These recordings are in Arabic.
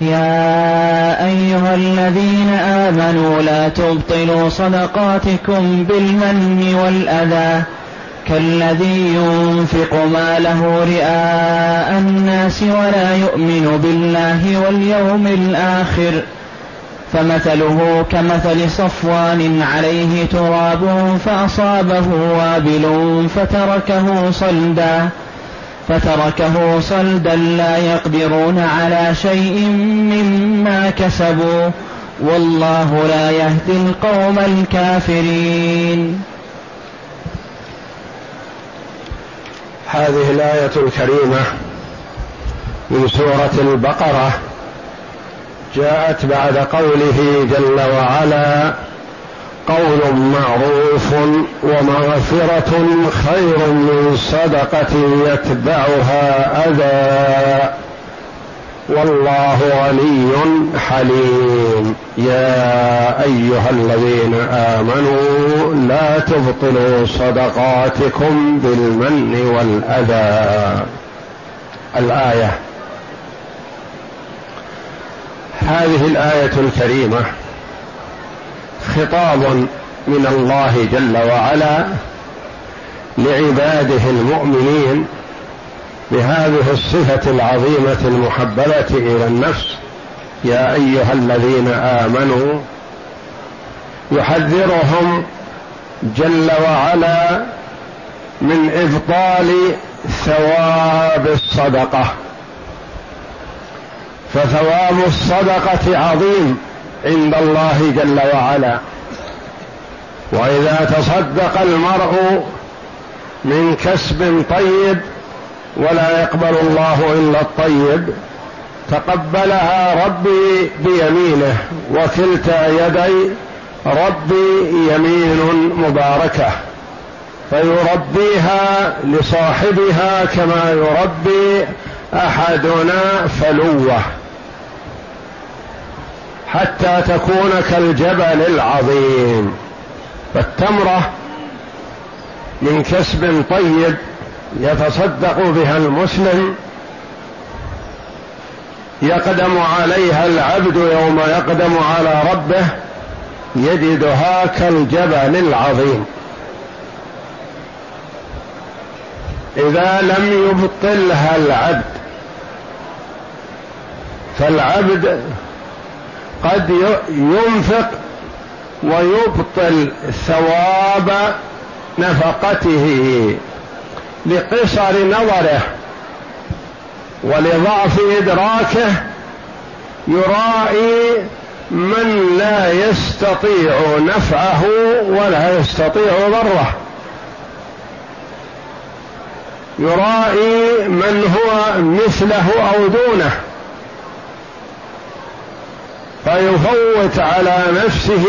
يا أيها الذين آمنوا لا تبطلوا صدقاتكم بالمن والأذى. كالذي ينفق ماله رئاء الناس ولا يؤمن بالله واليوم الآخر. فمثله كمثل صفوان عليه تراب فأصابه وابل فتركه صلدا. فتركه صلدا لا يقدرون على شيء مما كسبوا. والله لا يهدي القوم الكافرين. هذه الآية الكريمة من سورة البقرة. جاءت بعد قوله جل وعلا قول معروف ومغفرة خير من صدقة يتبعها أذى. والله غني حليم. يا أيها الذين آمنوا لا تبطلوا صدقاتكم بالمن والأذى. الآية. هذه الآية الكريمة. خطاب من الله جل وعلا لعباده المؤمنين بهذه الصفة العظيمة المحببة إلى النفس. يا أيها الذين آمنوا يحذرهم جل وعلا من إبطال ثواب الصدقة. فثواب الصدقة عظيم عند الله جل وعلا. وإذا تصدق المرء من كسب طيب ولا يقبل الله إلا الطيب تقبلها ربي بيمينه وكلتا يدي ربي يمين مباركة. فيربيها لصاحبها كما يربي أحدنا فلوة. حتى تكون كالجبل العظيم. فالتمره من كسب طيب يتصدق بها المسلم يقدم عليها العبد يوم يقدم على ربه يجدها كالجبل العظيم. إذا لم يبطلها العبد فالعبد قد ينفق ويبطل ثواب نفقته لقصر نظره ولضعف إدراكه يرائي من لا يستطيع نفعه ولا يستطيع ضره. يرائي من هو مثله أو دونه. فيفوت على نفسه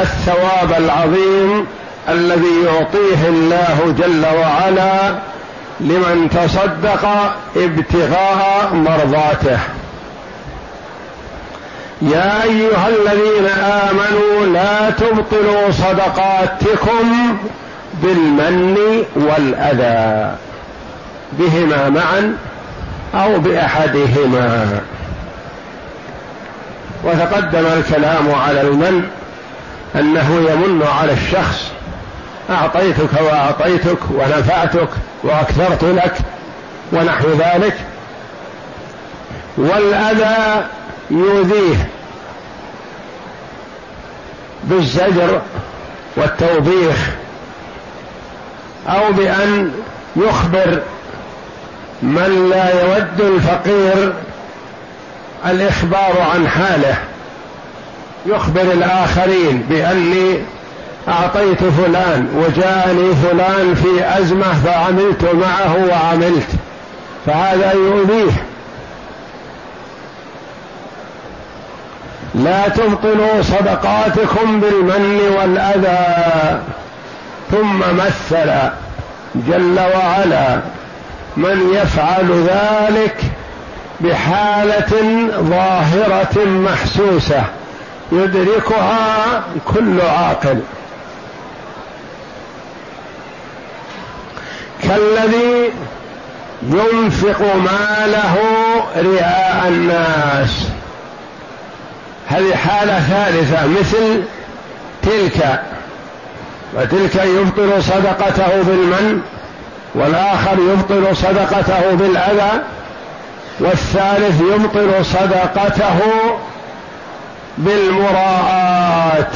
الثواب العظيم الذي يعطيه الله جل وعلا لمن تصدق ابتغاء مرضاته. يا أيها الذين آمنوا لا تبطلوا صدقاتكم بالمن والأذى بهما معا أو بأحدهما. وتقدم الكلام على المن أنه يمن على الشخص. أعطيتك وأعطيتك ونفعتك وأكثرت لك ونحو ذلك. والأذى يؤذيه بالزجر والتوبيخ أو بأن يخبر من لا يود الفقير الإخبار عن حاله. يخبر الآخرين بأني أعطيت فلان وجاءني فلان في أزمة فعملت معه وعملت فهذا يؤذيه. لا تبطلوا صدقاتكم بالمن والأذى ثم مثل جل وعلا من يفعل ذلك بحالة ظاهرة محسوسة يدركها كل عاقل. كالذي ينفق ماله رئاء الناس. هذه حالة ثالثة مثل تلك. وتلك يبطل صدقته بالمن والآخر يبطل صدقته بالأذى. والثالث يبطل صدقته بالمراءات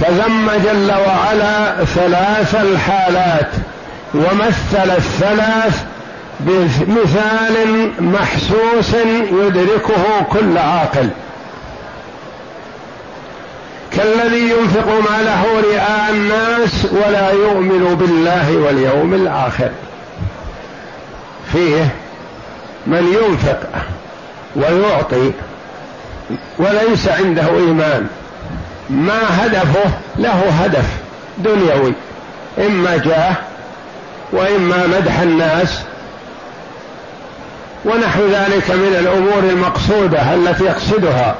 فذم جل وعلا ثلاث الحالات ومثل الثلاث بمثال محسوس يدركه كل عاقل. كالذي ينفق ماله رئاء الناس ولا يؤمن بالله واليوم الآخر. فيه من ينفق ويعطي وليس عنده إيمان. ما هدفه؟ له هدف دنيوي. إما جاه وإما مدح الناس. ونحو ذلك من الأمور المقصودة التي يقصدها.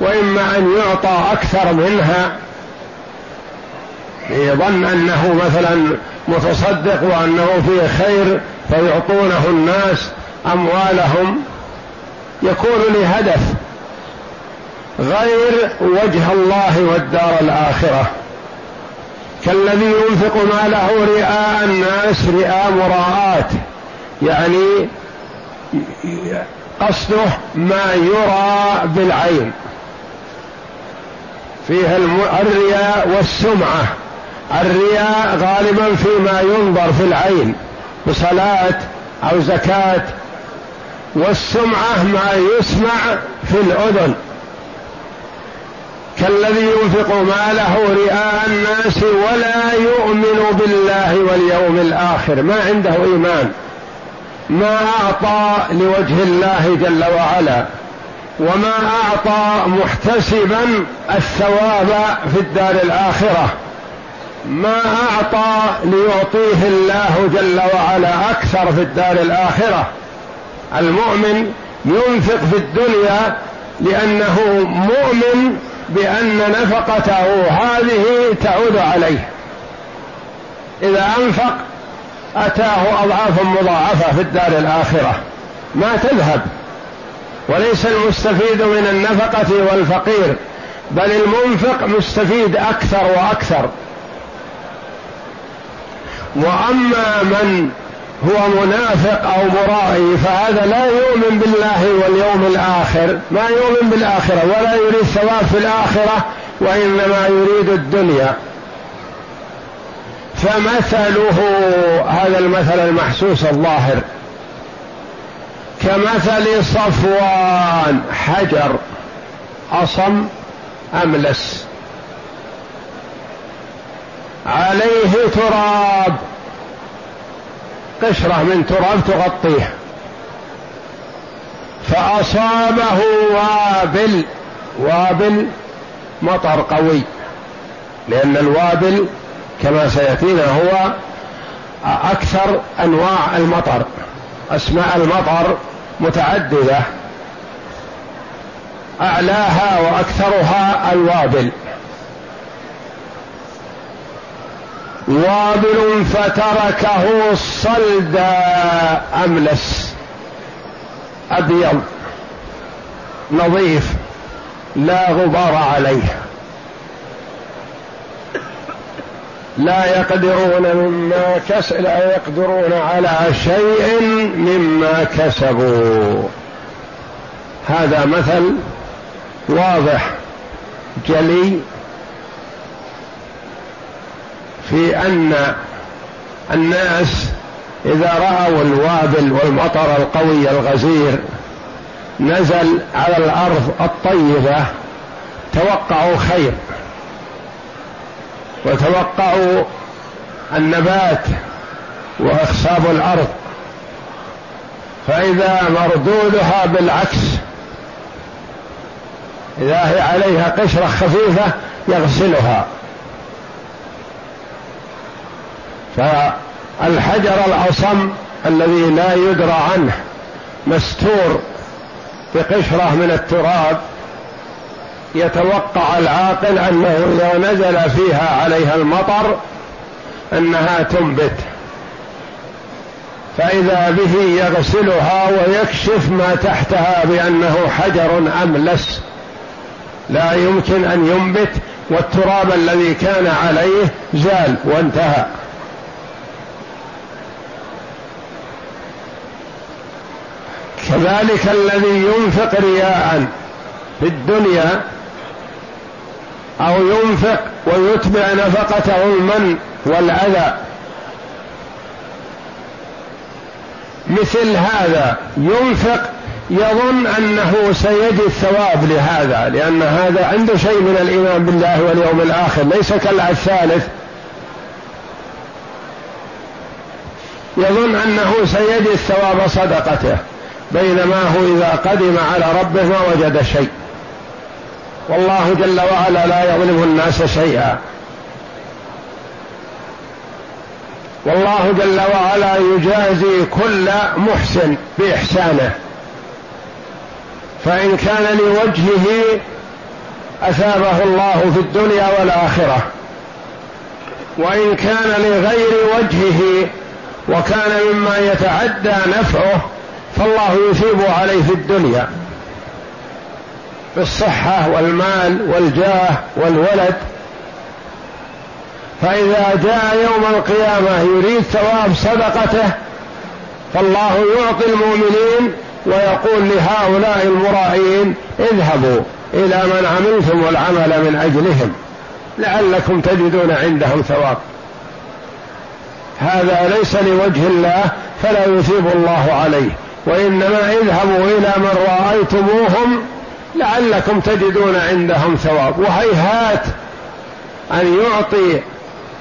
وإما أن يعطى أكثر منها يظن أنه مثلا متصدق وأنه فيه خير فيعطونه الناس أموالهم يكون لهدف غير وجه الله والدار الآخرة. كالذي ينفق ماله رئاء الناس رئاء مراءات يعني قصده ما يرى بالعين. فيها الرياء والسمعة. الرياء غالبا فيما ينظر في العين بصلاة أو زكاة. والسمعة ما يسمع في الأذن. كالذي ينفق ماله رئاء الناس ولا يؤمن بالله واليوم الآخر. ما عنده إيمان. ما أعطى لوجه الله جل وعلا. وما أعطى محتسبا الثواب في الدار الآخرة. ما أعطى ليعطيه الله جل وعلا أكثر في الدار الآخرة. المؤمن ينفق في الدنيا لأنه مؤمن بأن نفقته هذه تعود عليه. إذا أنفق أتاه اضعاف مضاعفة في الدار الآخرة. ما تذهب. وليس المستفيد من النفقة والفقير بل المنفق مستفيد أكثر وأكثر. وأما من هو منافق أو مرائي فهذا لا يؤمن بالله واليوم الآخر ما يؤمن بالآخرة ولا يريد ثواب في الآخرة وإنما يريد الدنيا. فمثله هذا المثل المحسوس الظاهر. كمثل صفوان حجر أصم أملس عليه تراب. قشرة من تراب تغطيه. فأصابه وابل وابل مطر قوي. لأن الوابل كما سيأتينا هو أكثر أنواع المطر. أسماء المطر متعددة أعلاها وأكثرها الوابل. وابل فتركه صلدا أملس أبيض نظيف لا غبار عليه. لا يقدرون مما كس لا يقدرون على شيء مما كسبوا. هذا مثل واضح جلي في أن الناس إذا رأوا الوابل والمطر القوي الغزير نزل على الأرض الطيبة توقعوا خير. وتوقعوا النبات وأخصاب الأرض. فإذا مردودها بالعكس إذا هي عليها قشرة خفيفة يغسلها. فالحجر الأصم الذي لا يدرى عنه مستور بقشرة من التراب يتوقع العاقل أنه إذا نزل فيها عليها المطر أنها تنبت. فإذا به يغسلها ويكشف ما تحتها بأنه حجر أملس لا يمكن أن ينبت والتراب الذي كان عليه زال وانتهى. كذلك الذي ينفق رياء في الدنيا أو ينفق ويتبع نفقته المن والأذى. مثل هذا ينفق يظن أنه سيجد الثواب لهذا لأن هذا عنده شيء من الإيمان بالله واليوم الآخر ليس كالثالث يظن أنه سيجد ثواب صدقته بينما هو إذا قدم على ربه ما وجد شيء. والله جل وعلا لا يظلم الناس شيئا. والله جل وعلا يجازي كل محسن بإحسانه. فإن كان لوجهه أثابه الله في الدنيا والآخرة. وإن كان لغير وجهه وكان مما يتعدى نفعه فالله يثيب عليه في الدنيا. بالصحة والمال والجاه والولد. فإذا جاء يوم القيامة يريد ثواب صدقته فالله يعطي المؤمنين ويقول لهؤلاء المرائين اذهبوا إلى من عملتم العمل من أجلهم لعلكم تجدون عندهم ثواب. هذا ليس لوجه الله فلا يثيب الله عليه. وإنما اذهبوا إلى من رأيتموهم لعلكم تجدون عندهم ثواب. وهيهات أن يعطي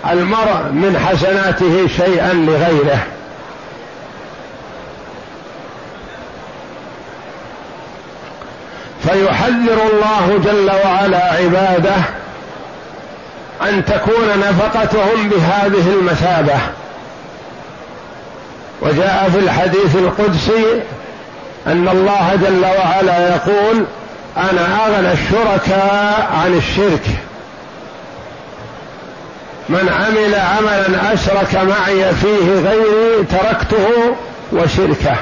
المرء من حسناته شيئا لغيره. فيحذر الله جل وعلا عباده أن تكون نفقتهم بهذه المثابة. وجاء في الحديث القدسي أن الله جل وعلا يقول أنا أغنى الشركاء عن الشرك. من عمل عملا أشرك معي فيه غيري تركته وشركه.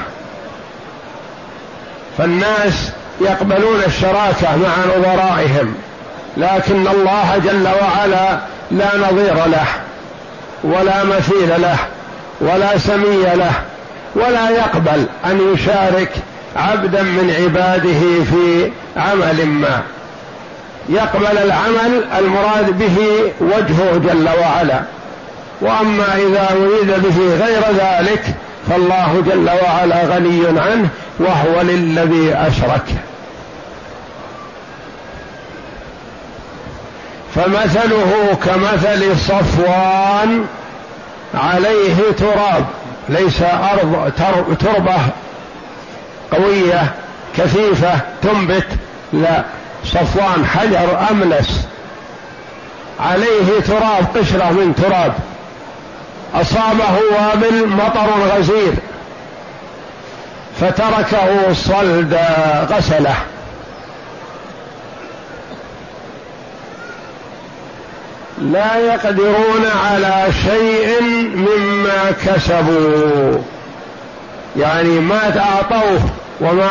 فالناس يقبلون الشراكة مع نظرائهم لكن الله جل وعلا لا نظير له ولا مثيل له ولا سمي له ولا يقبل أن يشارك عبدا من عباده في عمل ما. يقبل العمل المراد به وجهه جل وعلا. وأما إذا اريد به غير ذلك فالله جل وعلا غني عنه وهو للذي أشرك. فمثله كمثل صفوان عليه تراب ليس أرض تربة قوية كثيفة تنبت. لا صفوان حجر املس عليه تراب قشرة من تراب. أصابه وابل مطر غزير. فتركه صلد غسلة. لا يقدرون على شيء مما كسبوا. يعني ما أعطوه. وما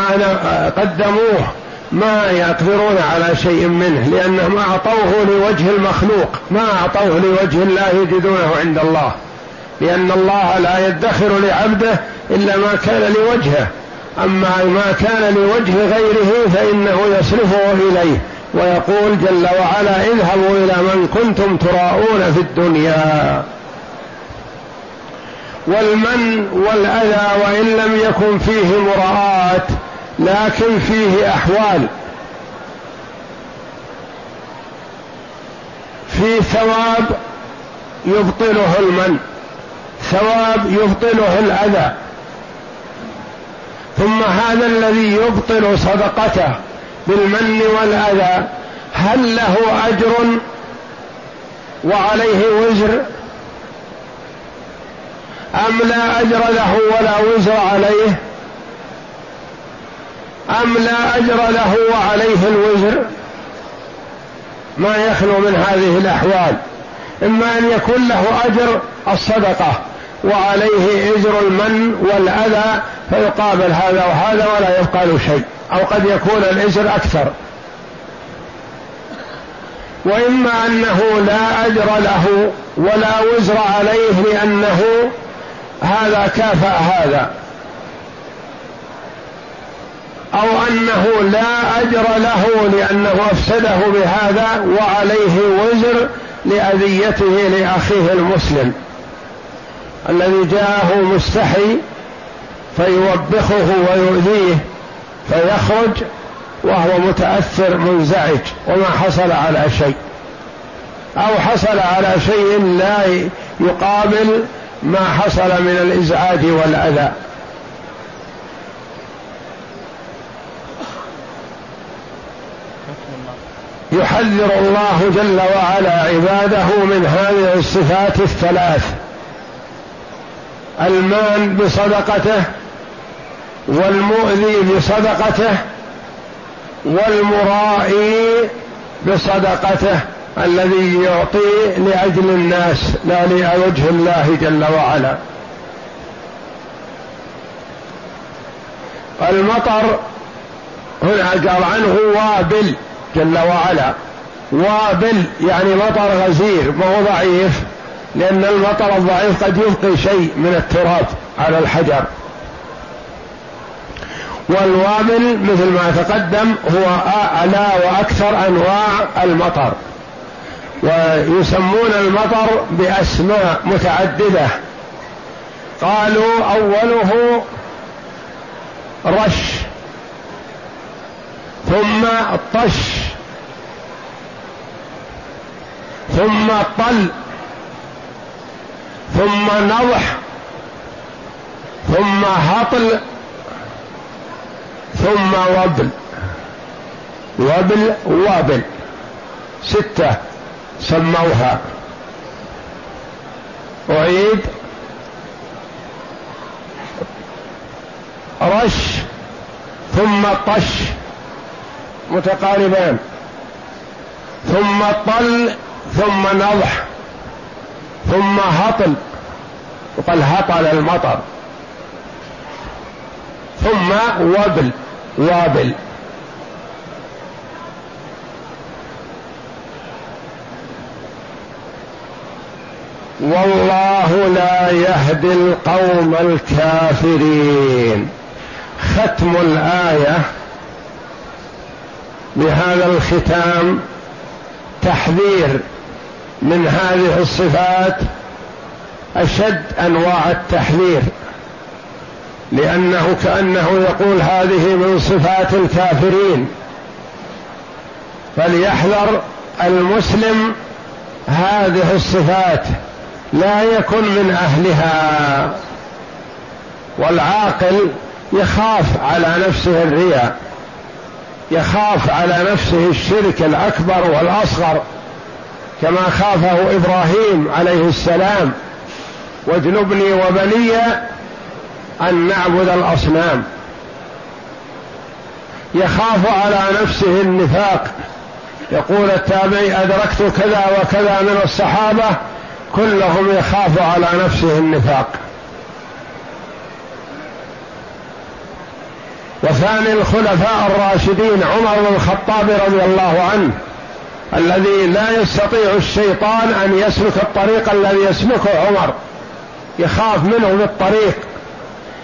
قدموه ما يقدرون على شيء منه لأنهم أعطوه لوجه المخلوق ما أعطوه لوجه الله يجدونه عند الله لأن الله لا يدخر لعبده إلا ما كان لوجهه أما ما كان لوجه غيره فإنه يصرفه إليه ويقول جل وعلا اذهبوا إلى من كنتم تراءون في الدنيا. والمن والأذى وإن لم يكن فيه مراءات لكن فيه أحوال. في ثواب يبطله المن ثواب يبطله الأذى. ثم هذا الذي يبطل صدقته بالمن والأذى هل له أجر وعليه وزر؟ أم لا أجر له ولا وزر عليه؟ أم لا أجر له وعليه الوزر؟ ما يخلو من هذه الأحوال. إما أن يكون له أجر الصدقة وعليه إزر المن والأذى فيقابل هذا وهذا ولا يبقى له شيء أو قد يكون الإزر أكثر. وإما أنه لا أجر له ولا وزر عليه لأنه هذا كافأ هذا. أو أنه لا أجر له لأنه أفسده بهذا وعليه وزر لأذيته لأخيه المسلم. الذي جاءه مستحي فيوبخه ويؤذيه فيخرج وهو متأثر منزعج وما حصل على شيء. أو حصل على شيء لا يقابل ما حصل من الإزعاج والأذى. يحذر الله جل وعلا عباده من هذه الصفات الثلاث. المان بصدقته والمؤذي بصدقته والمرائي بصدقته. الذي يعطي لأجل الناس لا لوجه الله جل وعلا. المطر هنا قال عنه وابل جل وعلا. وابل يعني مطر غزير ما هو ضعيف لأن المطر الضعيف قد يبقي شيء من التراب على الحجر. والوابل مثل ما تقدم هو أعلى وأكثر أنواع المطر. ويسمون المطر بأسماء متعددة. قالوا أوله رش ثم طش ثم طل ثم نضح ثم هطل ثم وبل. وبل وابل ستة. سموها. أعيد. رش. ثم طش. متقاربان. ثم طل. ثم نضح. ثم هطل. وقال هطل المطر. ثم وبل وابل. والله لا يهدي القوم الكافرين. ختم الآية بهذا الختام تحذير من هذه الصفات أشد أنواع التحذير لأنه كأنه يقول هذه من صفات الكافرين. فليحذر المسلم هذه الصفات. لا يكن من أهلها. والعاقل يخاف على نفسه الرياء يخاف على نفسه الشرك الأكبر والأصغر كما خافه إبراهيم عليه السلام. واجنبني وبني أن نعبد الأصنام. يخاف على نفسه النفاق. يقول التابعي أدركت كذا وكذا من الصحابة كلهم يخاف على نفسه النفاق. وثاني الخلفاء الراشدين عمر بن الخطاب رضي الله عنه الذي لا يستطيع الشيطان أن يسلك الطريق الذي يسلكه عمر. يخاف منه بالطريق.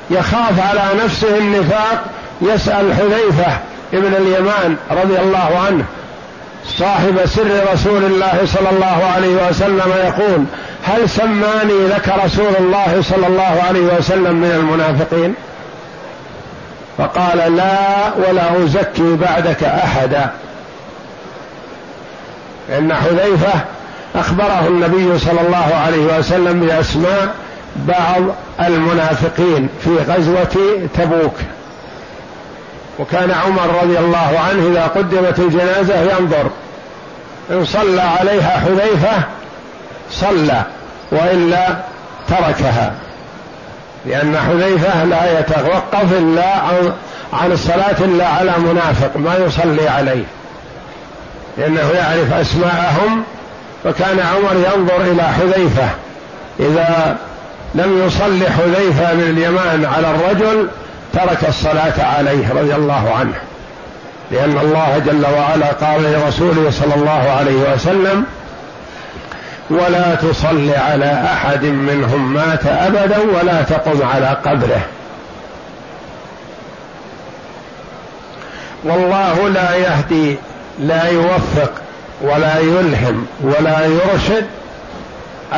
يخاف على نفسه النفاق. يسأل حذيفة ابن اليمان رضي الله عنه صاحب سر رسول الله صلى الله عليه وسلم يقول هل سماني لك رسول الله صلى الله عليه وسلم من المنافقين؟ فقال لا ولا أزكي بعدك أحدا. إن حذيفة أخبره النبي صلى الله عليه وسلم بأسماء بعض المنافقين في غزوة تبوك. وكان عمر رضي الله عنه إذا قدمت الجنازة ينظر. إن صلى عليها حذيفة صلى وإلا تركها. لأن حذيفة لا يتوقف إلا عن الصلاة إلا على منافق ما يصلي عليه. لأنه يعرف أسماءهم فكان عمر ينظر إلى حذيفة. إذا لم يصلي حذيفة من اليمان على الرجل ترك الصلاة عليه رضي الله عنه لأن الله جل وعلا قال لرسوله صلى الله عليه وسلم ولا تصل على أحد منهم مات أبدا ولا تقم على قبره. والله لا يهدي لا يوفق ولا يلهم ولا يرشد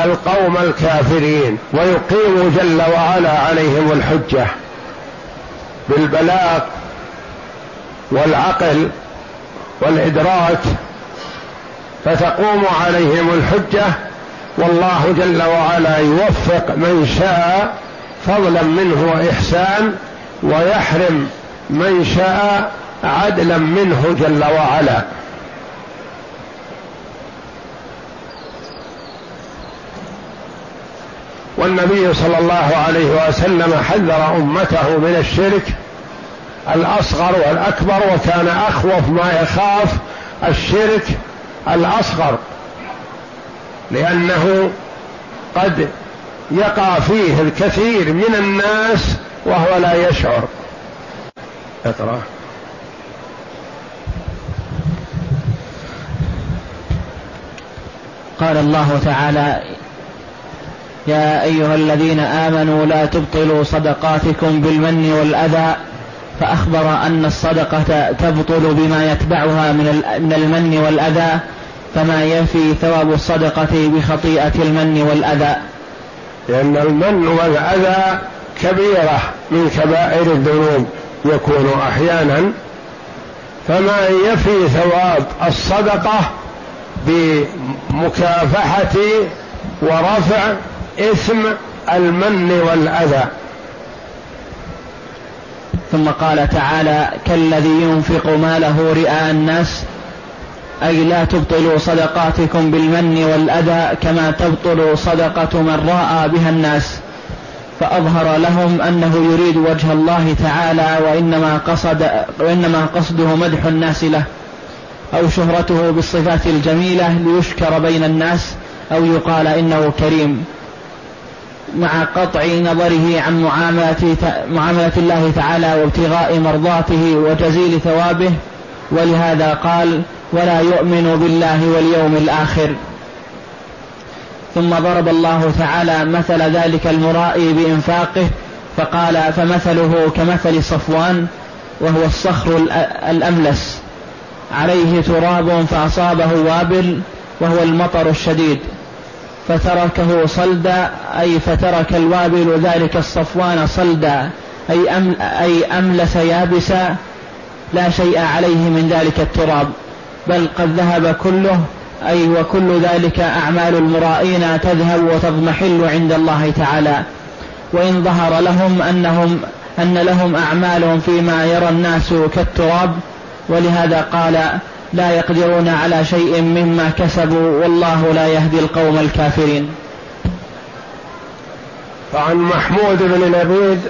القوم الكافرين ويقيم جل وعلا عليهم الحجة. بالبلاغ والعقل والإدراك فتقوم عليهم الحجة. والله جل وعلا يوفق من شاء فضلا منه وإحسان ويحرم من شاء عدلا منه جل وعلا. والنبي صلى الله عليه وسلم حذر أمته من الشرك الأصغر والأكبر وكان أخوف ما يخاف الشرك الأصغر لأنه قد يقع فيه الكثير من الناس وهو لا يشعر. اقرأ. قال الله تعالى يا أيها الذين آمنوا لا تبطلوا صدقاتكم بالمن والأذى فأخبر أن الصدقة تبطل بما يتبعها من المن والأذى فما يفي ثواب الصدقة بخطيئة المن والأذى. لأن المن والأذى كبيرة من كبائر الذنوب يكون أحيانا. فما يفي ثواب الصدقة بمكافحة ورفع إثم المن والأذى. ثم قال تعالى كالذي ينفق ماله رئاء الناس أي لا تبطلوا صدقاتكم بالمن والأذى كما تبطل صدقة من رأى بها الناس. فأظهر لهم أنه يريد وجه الله تعالى وإنما قصد وإنما قصده مدح الناس له أو شهرته بالصفات الجميلة ليشكر بين الناس أو يقال إنه كريم. مع قطع نظره عن معاملة, معاملة الله تعالى وابتغاء مرضاته وجزيل ثوابه ولهذا قال ولا يؤمن بالله واليوم الآخر. ثم ضرب الله تعالى مثل ذلك المرائي بإنفاقه فقال فمثله كمثل صفوان وهو الصخر الأملس عليه تراب فأصابه وابل وهو المطر الشديد. فتركه صلدا أي فترك الوابل ذلك الصفوان صلدا أي, أم أي أملس يابسا لا شيء عليه من ذلك التراب. بل قد ذهب كله أي وكل ذلك أعمال المرائين تذهب وتضمحل عند الله تعالى. وإن ظهر لهم أنهم أن لهم أعمال فيما يرى الناس كالتراب ولهذا قال لا يقدرون على شيء مما كسبوا والله لا يهدي القوم الكافرين. فعن محمود بن لبيد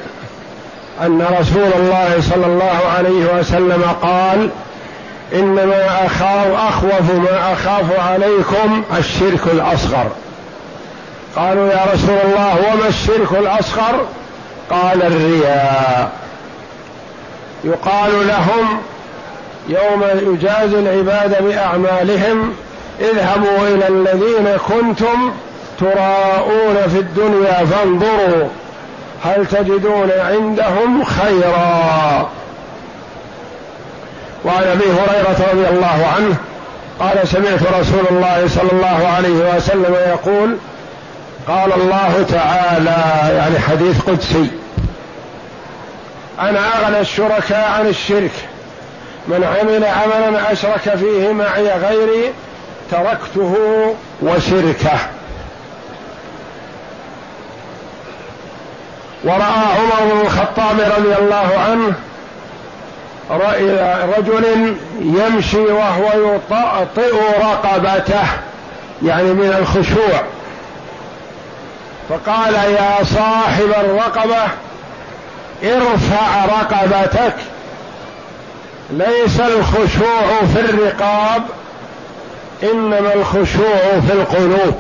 أن رسول الله صلى الله عليه وسلم قال إنما اخاف أخوف ما أخاف عليكم الشرك الأصغر. قالوا يا رسول الله وما الشرك الأصغر؟ قال الرياء. يقال لهم يوم يجازي العباد بأعمالهم اذهبوا إلى الذين كنتم تراءون في الدنيا فانظروا هل تجدون عندهم خيرا. وعن أبي هريرة رضي الله عنه قال سمعت رسول الله صلى الله عليه وسلم يقول قال الله تعالى يعني حديث قدسي أنا أغنى الشركاء عن الشرك. من عمل عملا أشرك فيه معي غيري تركته وشركه. ورأى عمر بن الخطاب رضي الله عنه رجل يمشي وهو يطئ رقبته يعني من الخشوع. فقال يا صاحب الرقبة ارفع رقبتك. ليس الخشوع في الرقاب إنما الخشوع في القلوب.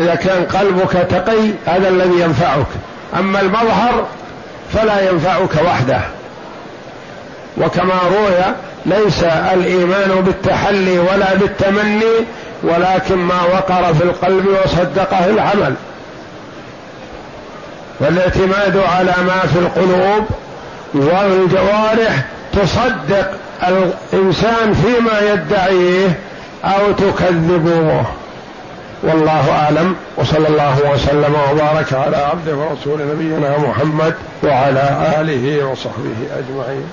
إذا كان قلبك تقي هذا الذي ينفعك. أما المظهر فلا ينفعك وحده. وكما روي ليس الإيمان بالتحلي ولا بالتمني ولكن ما وقر في القلب وصدقه العمل. والاعتماد على ما في القلوب والجوارح تصدق الإنسان فيما يدعيه أو تكذبه. والله أعلم. وصلى الله وسلم وبارك على عبده ورسول نبينا محمد وعلى آله وصحبه أجمعين.